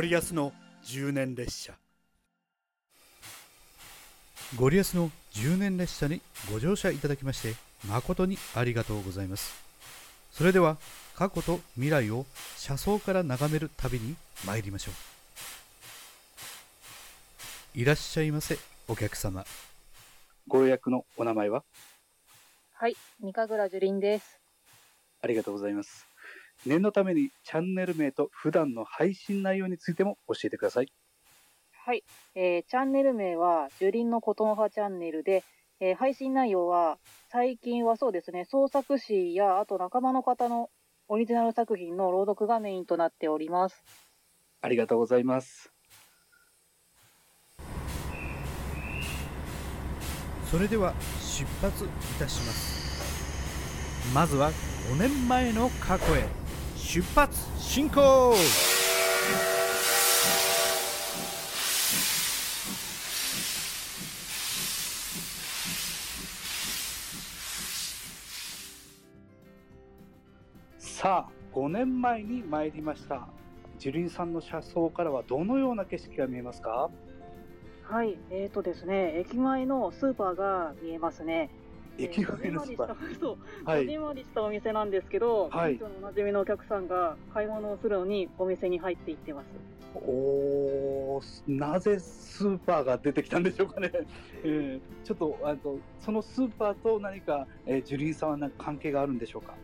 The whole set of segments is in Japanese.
ゴリアスの10年列車。ゴリアスの10年列車にご乗車いただきまして誠にありがとうございます。それでは過去と未来を車窓から眺める旅に参りましょう。いらっしゃいませお客様。ご予約のお名前は？はい、御神楽樹林です。ありがとうございます念のためにチャンネル名と普段の配信内容についても教えてください。はい、えーチャンネル名は樹林のことの葉チャンネルで、えー配信内容は最近はそうですね、創作詩やあと仲間の方のオリジナル作品の朗読がメインとなっております。ありがとうございます。それでは出発いたします。まずは5年前の過去へ出発進行。さあ5年前に参りました。樹林さんの車窓からはどのような景色が見えますか？はい、えーとですね、駅前のスーパーが見えますね。駅前のスーパそう、はい。こじんまりしたお店なんですけど、はい。おなじみのお客さんが買い物をするのにお店に入っていってます。おーなぜスーパーが出てきたんでしょうかね、え ーちょっとあとそのスーパーと何か、えー、樹林さんは何か関係があるんでしょうか？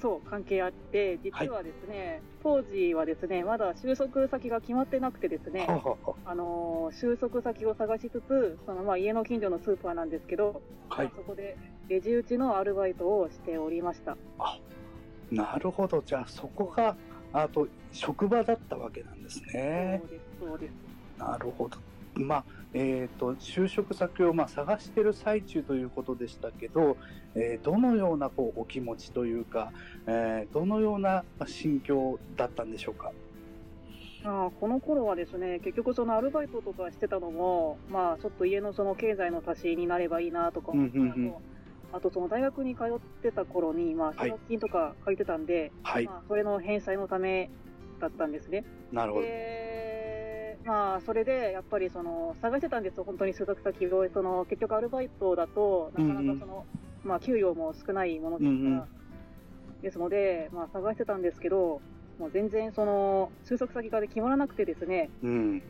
そう、関係あって、実はですね、当時はですね、まだ収束先が決まってなくてですね、はあはあのー収束先を探しつつ、そのまあ家の近所のスーパーなんですけど、あはい。そこでレジ打ちのアルバイトをしておりました。なるほど。じゃあそこがあと職場だったわけなんですね。そうです、そうです。なるほど。まあえー、と就職先をまあ探してる最中ということでしたけど、えーどのようなこうお気持ちというか、えーどのようなまあ心境だったんでしょうか？あーこの頃はですね、結局そのアルバイトとかしてたのも、まあちょっと家のその経済の足しになればいいなとか思ったのと、うんうんうん。あとその大学に通ってた頃に、まあ奨学金とか借りてたんで、はい。まあそれの返済のためだったんですね。なるほど。で、まあそれでやっぱりその探してたんですよ、本当に所属先を。その結局アルバイトだと、なかなかその、まあ給料も少ないものですから、うん。うん。ですので、まあ探してたん。ですけど、もう全然その就職先が決まらなくてですね、うん。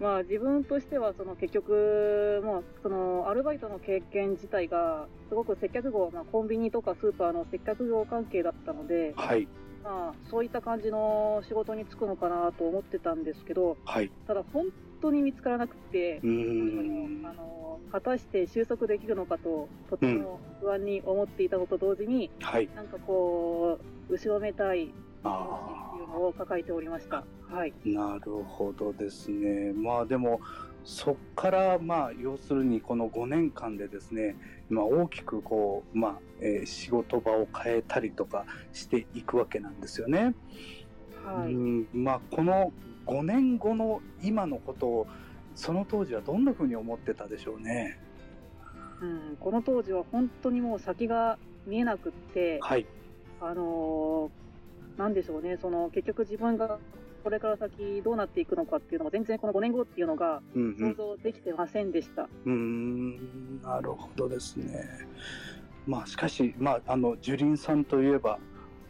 まあ自分としてはその結局、もうそのアルバイトの経験自体がすごく接客業、まあ、コンビニとかスーパーの接客業関係だったので、はいまあそういった感じの仕事に就くのかなと思ってたんですけど、はい。ただ本当に見つからなくてう、ーん。あの果たして収束できるのかととても不安に思っていたのと同時に、はい。なんかこう後ろめたいあっていうのを抱えておりました。はい。あなるほどですね。まあでもそっからまあ要するにこの5年間でですね、まあ、大きくこう、まあえー仕事場を変えたりとかしていくわけなんですよね。はい。うんまあ、この5年後の今のことをその当時はどんなふうに思ってたでしょうね。うん、この当時は本当にもう先が見えなくって、はい、あのーなんでしょうね、その結局自分がこれから先どうなっていくのかっていうのが全然この5年後っていうのがうんうん想像できてませんでした。うーんなるほどですね。まあしかし、まあ、あの樹林さんといえば、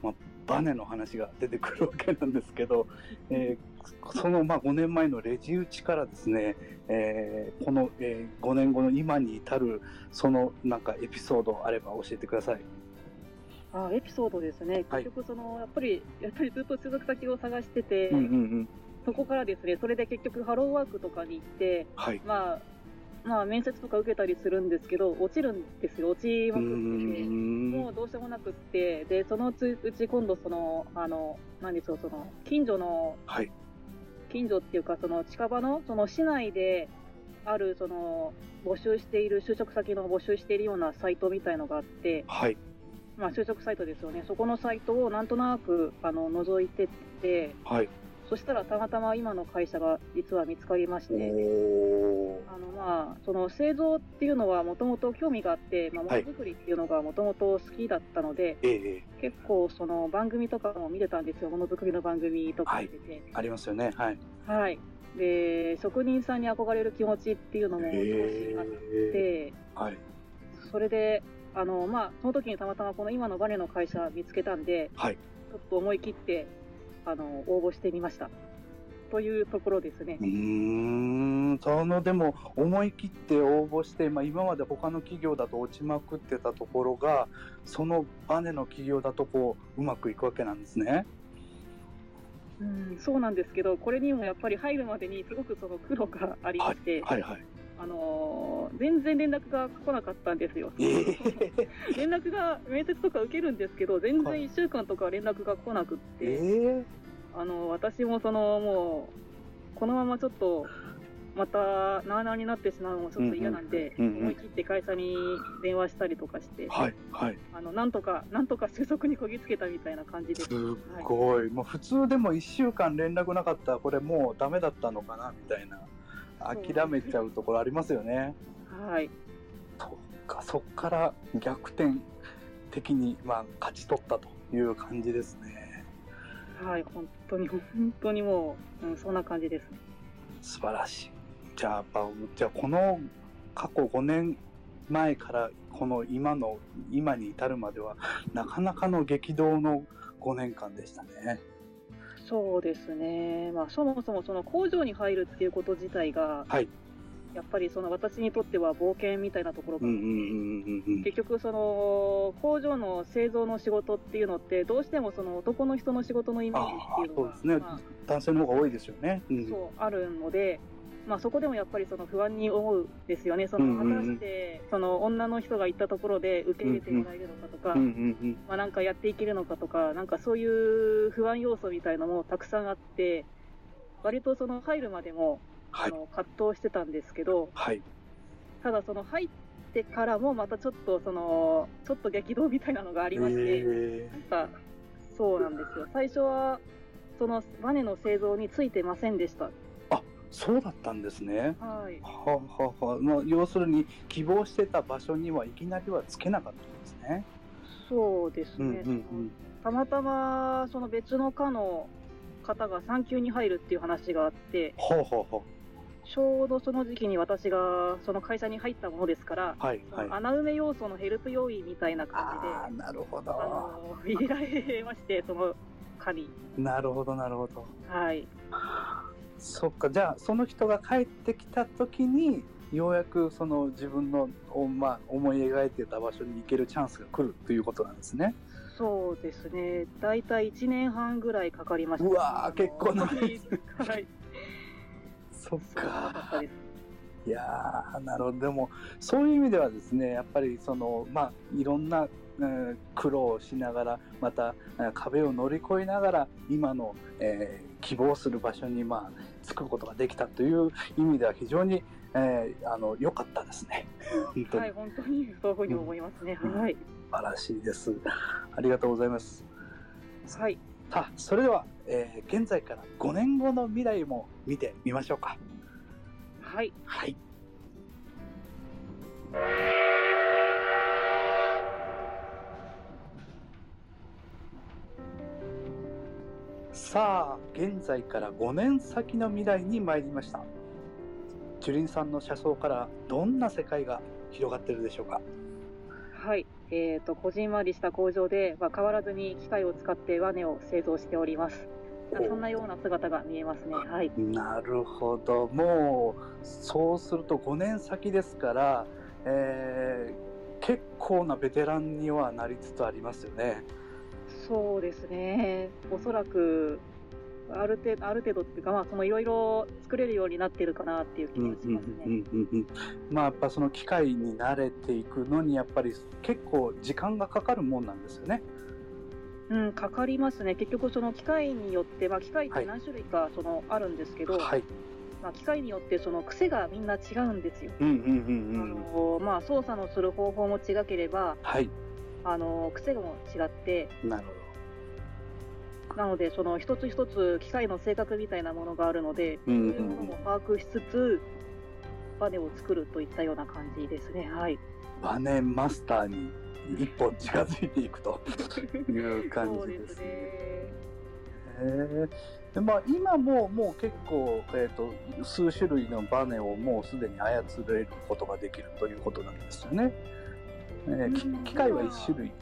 まあ、バネの話が出てくるわけなんですけど、えーそのまあ5年前のレジ打ちからですね、えーこの、えー5年後の今に至るそのなんかエピソードあれば教えてください。あエピソードですね、はい結局その、やっぱり、やっぱりずっと所属先を探してて、うんうんうん、そこからですね、それで結局ハローワークとかに行って、はい。まあ、まあ面接とか受けたりするんですけど、落ちるんですよ、落ちまくってて。んもうどうしようもなくって、で、そのうち今度その、あの、何でしょう、その、近所の、はい。近所っていうか、その近場の、その市内である、その、募集している、就職先の募集しているようなサイトみたいのがあって、はい。まあ就職サイトですよね。そこのサイトをなんとなく、あの、覗いてって、はい。そしたらたまたま今の会社が実は見つかりまして、おあのまあ、その製造っていうのはもともと興味があって、まあ、もはいのづくりっていうのがもともと好きだったので、ええ結構その番組とかも見てたんですよ。ものづくりの番組とか見てて。ありますよね。はい。はい。で、職人さんに憧れる気持ちっていうのも少しあっえて、はい。それで、あの、まあ、その時にたまたまこの今のバネの会社見つけたんで、はい。ちょっと思い切って、あの、応募してみました。というところですねう。ーん、そのでも思い切って応募して、まあ、今まで他の企業だと落ちまくってたところが、そのバネの企業だとこううまくいくわけなんですね。うん、そうなんですけど、これにもやっぱり入るまでにすごくその苦労がありまして、はいはい。あのー全然連絡が来なかったんですよ。ええ連絡が、面接とか受けるんですけど、全はい然1週間とか連絡が来なくって、えあの、私もその、もう、このままちょっと、また、なあなあになってしまうのもちょっと嫌なんで、うんうんうんうん思い切って会社に電話したりとかして、はいはい。あの、なんとか、なんとか就職にこぎつけたみたいな感じです。すごい。もう普通でも1週間連絡なかったら、これもうダメだったのかなみたいな。諦めちゃうところありますよね。はい。そっか、そっから逆転的に、まあ、勝ち取ったという感じですね。はい、本当に、本当にもう、うん、そんな感じですね。素晴らしい。じゃあ、やっぱじゃあこの過去5年前からこの今の、今に至るまでは、なかなかの激動の5年間でしたね。そうですね。まあ、そもそもその工場に入るっていうこと自体が、はい。やっぱりその私にとっては冒険みたいなところが。結局その工場の製造の仕事っていうのってどうしてもその男の人の仕事のイメージっていうのがそうですねま男性の方が多いですよね。うんあ、そうあるので、まあ、そこでもやっぱりその不安に思うですよねその果たしてその女の人が行ったところで受け入れてもらえるのかとか、うんうんまあ、なんかやっていけるのかとかなんかそういう不安要素みたいなのもたくさんあって割とその入るまでもはい。あの葛藤してたんですけど、はい。ただその入ってからもまたちょっとそのちょっと激動みたいなのがありまして、えなんかそうなんですよ最初はそのバネの製造についてませんでしたーそうだったんですね。はいはあはあはあまあ、要するに希望してた場所にはいきなりはつけなかったんですね。そうですうんね、うんたまたまその別の科の方が産休に入るっていう話があってほうほうほちょうどその時期に私がその会社に入ったものですから、う。はいはい。穴埋め要素のヘルプ要員みたいな感じでなるほど。あの入れられましてその科になるほどなるほど。はいそっか、じゃあその人が帰ってきた時に、ようやくその自分の、おまあ、思い描いてた場所に行けるチャンスが来るということなんですね。そうですね。大体1年半ぐらいかかりました。うわー結構長い。はい。そっか。いやーなるほど。でもそういう意味ではですねやっぱりそのまあいろんな、うん苦労をしながらまたうん壁を乗り越えながら今の、えー希望する場所にまあ着くことができたという意味では非常に、えーあの良かったですね。本当に。はい、本当に。そういうふうに思いますね。うん。はい。素晴らしいです。ありがとうございます。はい。さあそれでは、えー現在から5年後の未来も見てみましょうか。はい。はい。さあ現在から5年先の未来に参りました樹林さんの車窓からどんな世界が広がってるでしょうか？はい。えっ、と、こじんまりした工場で、まあ、変わらずに機械を使ってワネを製造しております。そんなような姿が見えますね。はい。なるほどもうそうすると5年先ですから、えー結構なベテランにはなりつつありますよねそうですね。おそらく、ある程度、ある程度っていうか、まあ、そのいろいろ作れるようになってるかなっていう気がしますね。うんうんうんまあやっぱその機械に慣れていくのにやっぱり結構時間がかかるもんなんですよね。うん、かかりますね。結局、その機械によって、まあ、機械っはいて何種類か、その、あるんですけど、はい。まあ、機械によって、その、癖がみんな違うんですよ。うんうんうんあうん。のまあ、操作のする方法も違ければ、はい。あの癖も違って、なるほど。なので、その一つ一つ機械の性格みたいなものがあるので、そういうものも把握しつつ、バネを作るといったような感じですね。はい。バネマスターに一歩近づいていくと いう感じですすね。ね。へえでまあ、今ももう結構、えー、と数種類のバネをもうすでに操れることができるということなんですよね。えー機械は1種類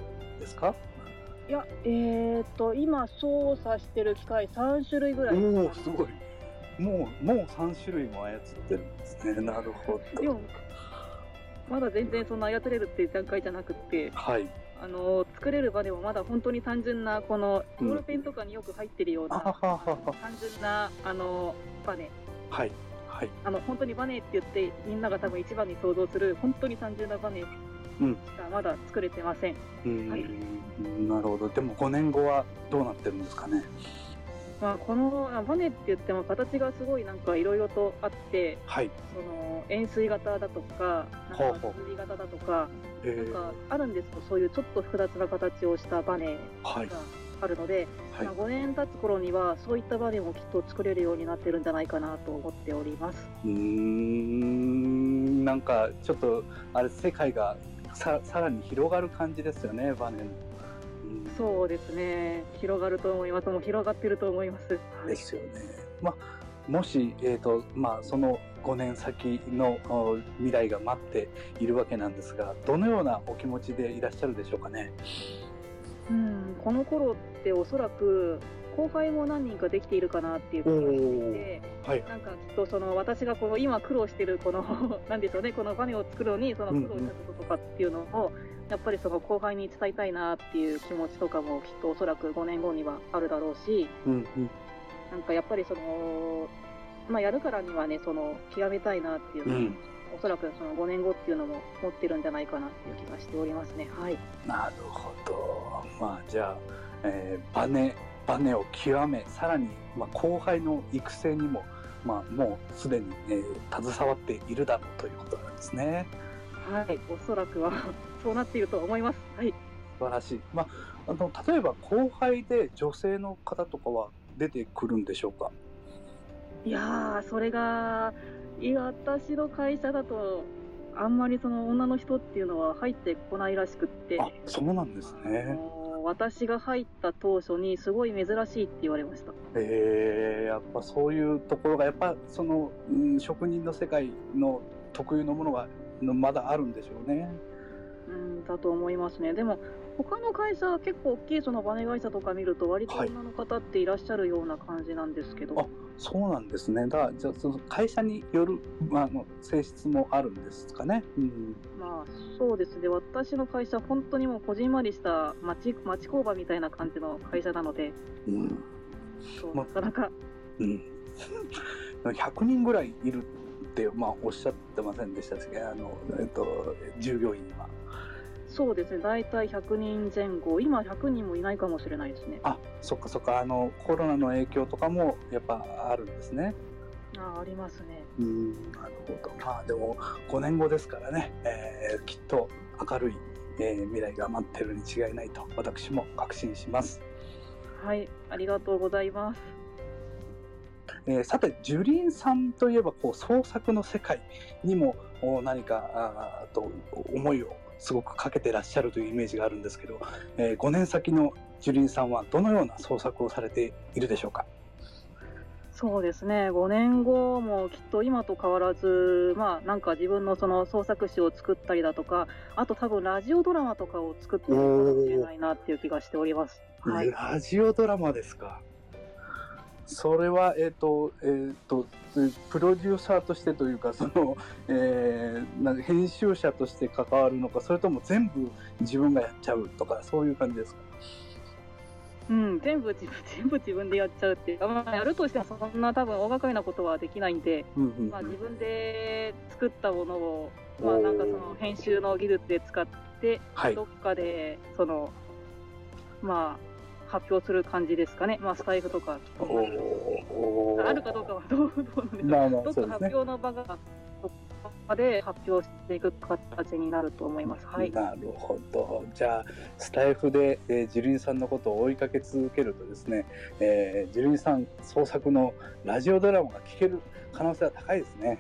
ですか？いや、えっ、と、今操作してる機械3種類ぐらい。おおすごい。もうもう3種類も操ってるんですね。なるほど。でも、まだ全然そんな操れるっていう段階じゃなくって、はい。あの作れるバネもまだ本当に単純なこのうんボールペンとかによく入ってるような、あはははあの単純なあのバネはい。はい。あの本当にバネって言ってみんなが多分一番に想像する本当に単純なバネしうんかまだ作れてません、はいなるほど。でも5年後はどうなってるんですかね？まあ、このあバネって言っても形がすごいなんかいろいろとあってはい。その円錐型だとかなんかほうほう結び型だとかえーなんかあるんですよそういうちょっと複雑な形をしたバネはい。があるので、はいまあ、5年経つ頃にはそういったバネもきっと作れるようになってるんじゃないかなと思っております。うーんなんかちょっとあれ世界がささらに広がる感じですよねバネの。うんそうですね広がると思いますもう広がってると思います。はいですよね。まあもし、えーとまあ、その5年先のお未来が待っているわけなんですがどのようなお気持ちでいらっしゃるでしょうかね？うん、この頃っておそらく後輩も何人かできているかなっていう気がしていて、はい、なんかきっとその私がこの今苦労してるこの なんでしょうねこのバネを作るのにその苦労したこととかっていうのを、やっぱりその後輩に伝えたいなっていう気持ちとかもきっとおそらく5年後にはあるだろうし、うんうんなんかやっぱりその、まあ、やるからにはね、その極めたいなっていうのを、うんおそらくその5年後っていうのも持ってるんじゃないかなっていう気がしておりますね。はい。なるほど。まあじゃあ、えーバネバネを極めさらに、まあ、後輩の育成にも、まあ、もうすでに、えー携わっているだろうということなんですね。はい。おそらくは そうなっていると思います。はい。素晴らしい。まあ、あの例えば後輩で女性の方とかは出てくるんでしょうか？いやー、それが、いや、私の会社だと、あんまりその女の人っていうのは入ってこないらしくって、あ、そうなんですあね。の私が入った当初にすごい珍しいって言われました。えー、やっぱそういうところがやっぱその、うん、職人の世界の特有のものがのまだあるんでしょうね。うん、だと思いますね。でも、他の会社、結構大きいそのバネ会社とか見ると、割とはい女の方っていらっしゃるような感じなんですけど、あそうなんですね。だからじゃあその会社による、まあ、あの性質もあるんですかね。うん、まあ、そうですね。私の会社、本当にもうこじんまりした町、町工場みたいな感じの会社なので、うん、まそうなかなか、うん。100人ぐらいいるって、まあ、おっしゃってませんでしたっけ？あの、えっと、従業員は。そうですね。大体100人前後、今100人もいないかもしれないですね。あ、そっかそっか。あの、コロナの影響とかもやっぱあるんですね。あありますね。うん、なるほど。まあでも5年後ですからね、えーきっと明るい、えー未来が待ってるに違いないと私も確信します。はい、ありがとうございます。えーさて、樹林さんといえばこう創作の世界にもお何かあーと思いをすごくかけてらっしゃるというイメージがあるんですけど、え5年先の樹林さんはどのような創作をされているでしょうか？そうですね、5年後もきっと今と変わらず、まあなんか自分のその創作詩を作ったりだとか、あと多分ラジオドラマとかを作ってるかもしれないなっていう気がしております。はい。ラジオドラマですか。それは、えっ、と、えっ、と、プロデューサーとしてというか、その、えーなんか編集者として関わるのか、それとも全部自分がやっちゃうとか、そういう感じですか？うん、全部自分、全部自分でやっちゃうっていうか、まあやるとしてもそんな多分大掛かりなことはできないんで、うんうんうんまあ自分で作ったものを、まあなんかその編集の技術で使って、はいど。っかで、その、まあ、発表する感じですかね。まあ、スタイフとか、あるかどうかはどうどうなんでしょうまあまあ、どっか発。表の場がで発表していく形になると思います。はい。なるほど。じゃあ、スタイフで、えー、ジュリンさんのことを追いかけ続けるとですね、えー、ジュリンさん創作のラジオドラマが聞ける可能性は高いですね。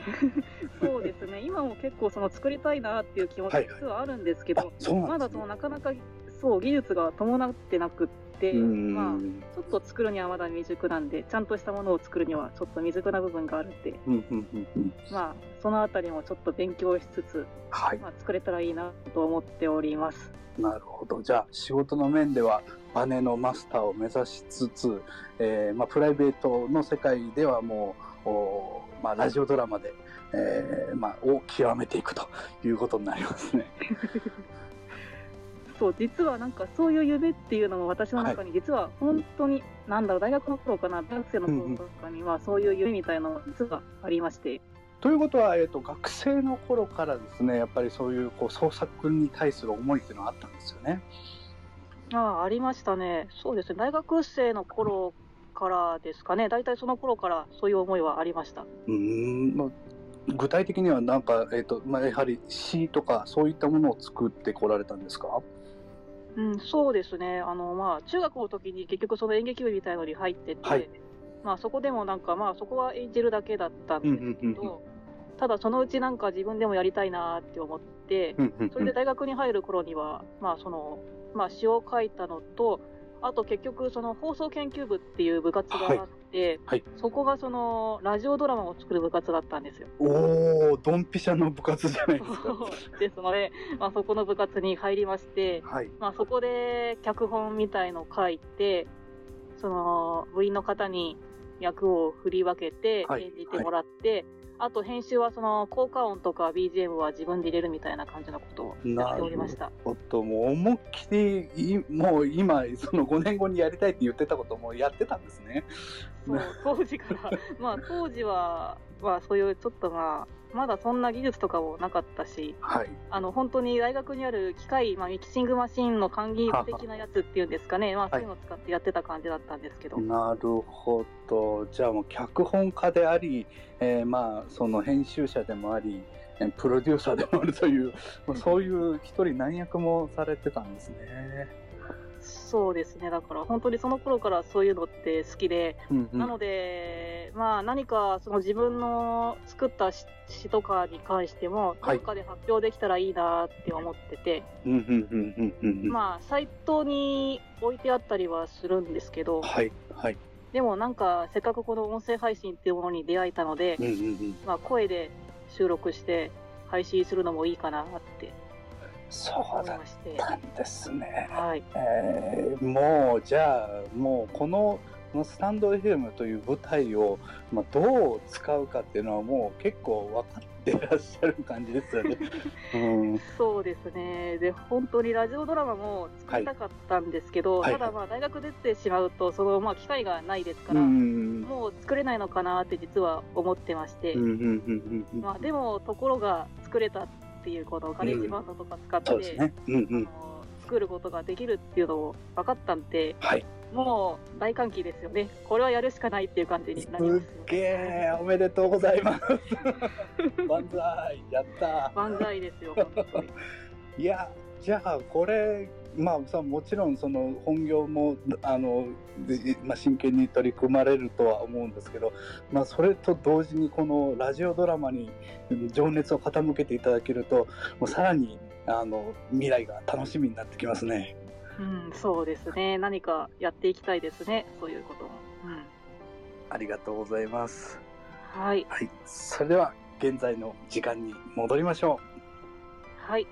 そうですね。今も結構その作りたいなっていう気持ち実はあるんですけど、あ、そうなんですねまだその。なかなかそう技術が伴ってなくって、うんまあちょっと作るにはまだ未熟なんで、ちゃんとしたものを作るにはちょっと未熟な部分があるんで。まあそのあたりもちょっと勉強しつつ、はい。まあ作れたらいいなと思っております。なるほど。じゃあ、仕事の面では、バネのマスターを目指しつつ、えーまあ、プライベートの世界ではもう、おーまあ、ラジオドラマで、えーまあ、を極めていくということになりますね。そう実はなんかそういう夢っていうのも私の中に実は本当に、なんだろう大学の頃かな大学生の頃とかにはそういう夢みたいなのが実はありまして、ということは、えー、と学生の頃からですねやっぱりそういうこう創作に対する思いっていうのはあったんですよね。ああありましたね。そうですね大学生の頃からですかね。大体その頃からそういう思いはありました。うーんまあ具体的にはなんか、えーとまあ、やはり詩とかそういったものを作ってこられたんですか？うんそうですね。あのまあ中学の時に結局その演劇部みたいのに入ってて、はい。まあそこでもなんかまあそこは演じるだけだったんですけど、うんうんうんただそのうちなんか自分でもやりたいなって思って、うんうんうん。それで大学に入る頃には、まあその、まあ詩を書いたのと、あと結局その放送研究部っていう部活があって、はいそこがそのラジオドラマを作る部活だったんですよ。おおドンピシャの部活じゃないですか。ですので、まあそこの部活に入りまして、はい。まあそこで脚本みたいのを書いて、その部員の方に役を振り分けてはい演じてもらって、あと編集はその効果音とか BGM は自分で入れるみたいな感じのことをやっておりました。おっと、もう思いっきり、いもう今、その5年後にやりたいって言ってたこともやってたんですね。そう、当時から、まあ当時は、まあそういうちょっとまあ、まだそんな技術とかもなかったし、はい。あの本当に大学にある機械、まあ、ミキシングマシンの簡易的なやつっていうんですかね、まあ、そういうのを使ってやってた感じだったんですけど、なるほど。じゃあもう脚本家であり、えーまあ、その編集者でもあり、えープロデューサーでもあるというそういう一人何役もされてたんですね。そうですね、だから本当にその頃からそういうのって好きで、うんうんなので、まあ、何かその自分の作った詩詩とかに関しても、はいどっかで発表できたらいいなって思ってて、まあ、サイトに置いてあったりはするんですけど、はい、はい。でもなんか、せっかくこの音声配信っていうものに出会えたので。まあ、声で収録して配信するのもいいかなってそうだったんですね。はい。えーもうじゃあもうこのスタンド FM という舞台を、まあ、どう使うかっていうのはもう結構分かってらっしゃる感じですよね。うん、そうですね。で、本当にラジオドラマも作りたかったんですけど、はいただまあ大学出てしまうと、そのまあ機会がないですかうら、んもう作れないのかなって実は思ってまして、まあでもところが作れたっていうこの GarageBand とか使って、そうんうん。あの作ることができるっていうのを分かったんで、はい。もう大歓喜ですよね。これはやるしかないっていう感じにすなりますよっげえおめでとうございます。万歳やった万歳ですよ。いやじゃあこれまあさもちろんその本業もあので、まあ、真剣に取り組まれるとは思うんですけど、まあ、それと同時にこのラジオドラマに情熱を傾けていただけるともうさらにあの未来が楽しみになってきますね。うん、そうですね。何かやっていきたいですね。そういうことも。うん。ありがとうございます。はい。はい、それでは現在の時間に戻りましょう。はい。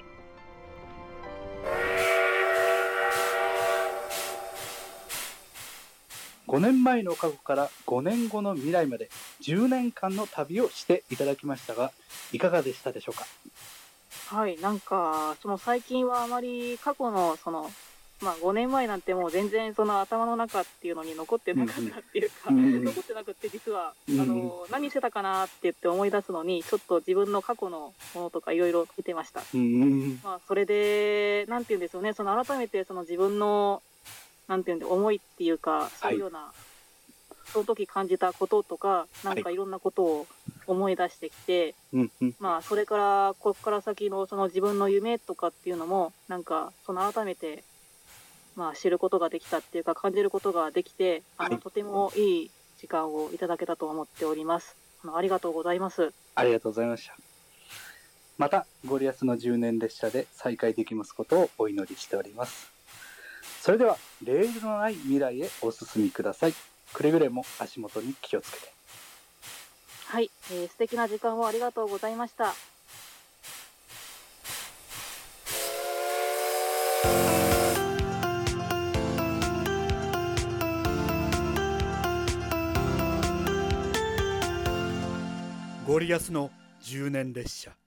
5年前の過去から5年後の未来まで10年間の旅をしていただきましたがいかがでしたでしょうか？はい。なんか、その最近はあまり過去の、その、まあ5年前なんてもう全然その頭の中っていうのに残ってなかったっていうか、うん。うん。残ってなくって実は、うん。うんあの、何してたかなって言って思い出すのに、ちょっと自分の過去のものとかいろいろ見てました。うん。まあそれで、なんて言うんですよね、その改めてその自分の、なんて言うんで、思いっていうか、そういうようなその時感じたこととか、なんかいろんなことを思い出してきて、うんうん。まあ、それから、ここから先のその自分の夢とかっていうのも、なんか、その改めて、まあ、知ることができたっていうか、感じることができて、あの、はいとてもいい時間をいただけたと思っております。あのありがとうございます。ありがとうございました。また、ゴリアスの10年列車で再会できますことをお祈りしております。それでは、レールのない未来へお進みください。くれぐれも足元に気をつけて。はい、えー素敵な時間をありがとうございました。ゴリアスの10年列車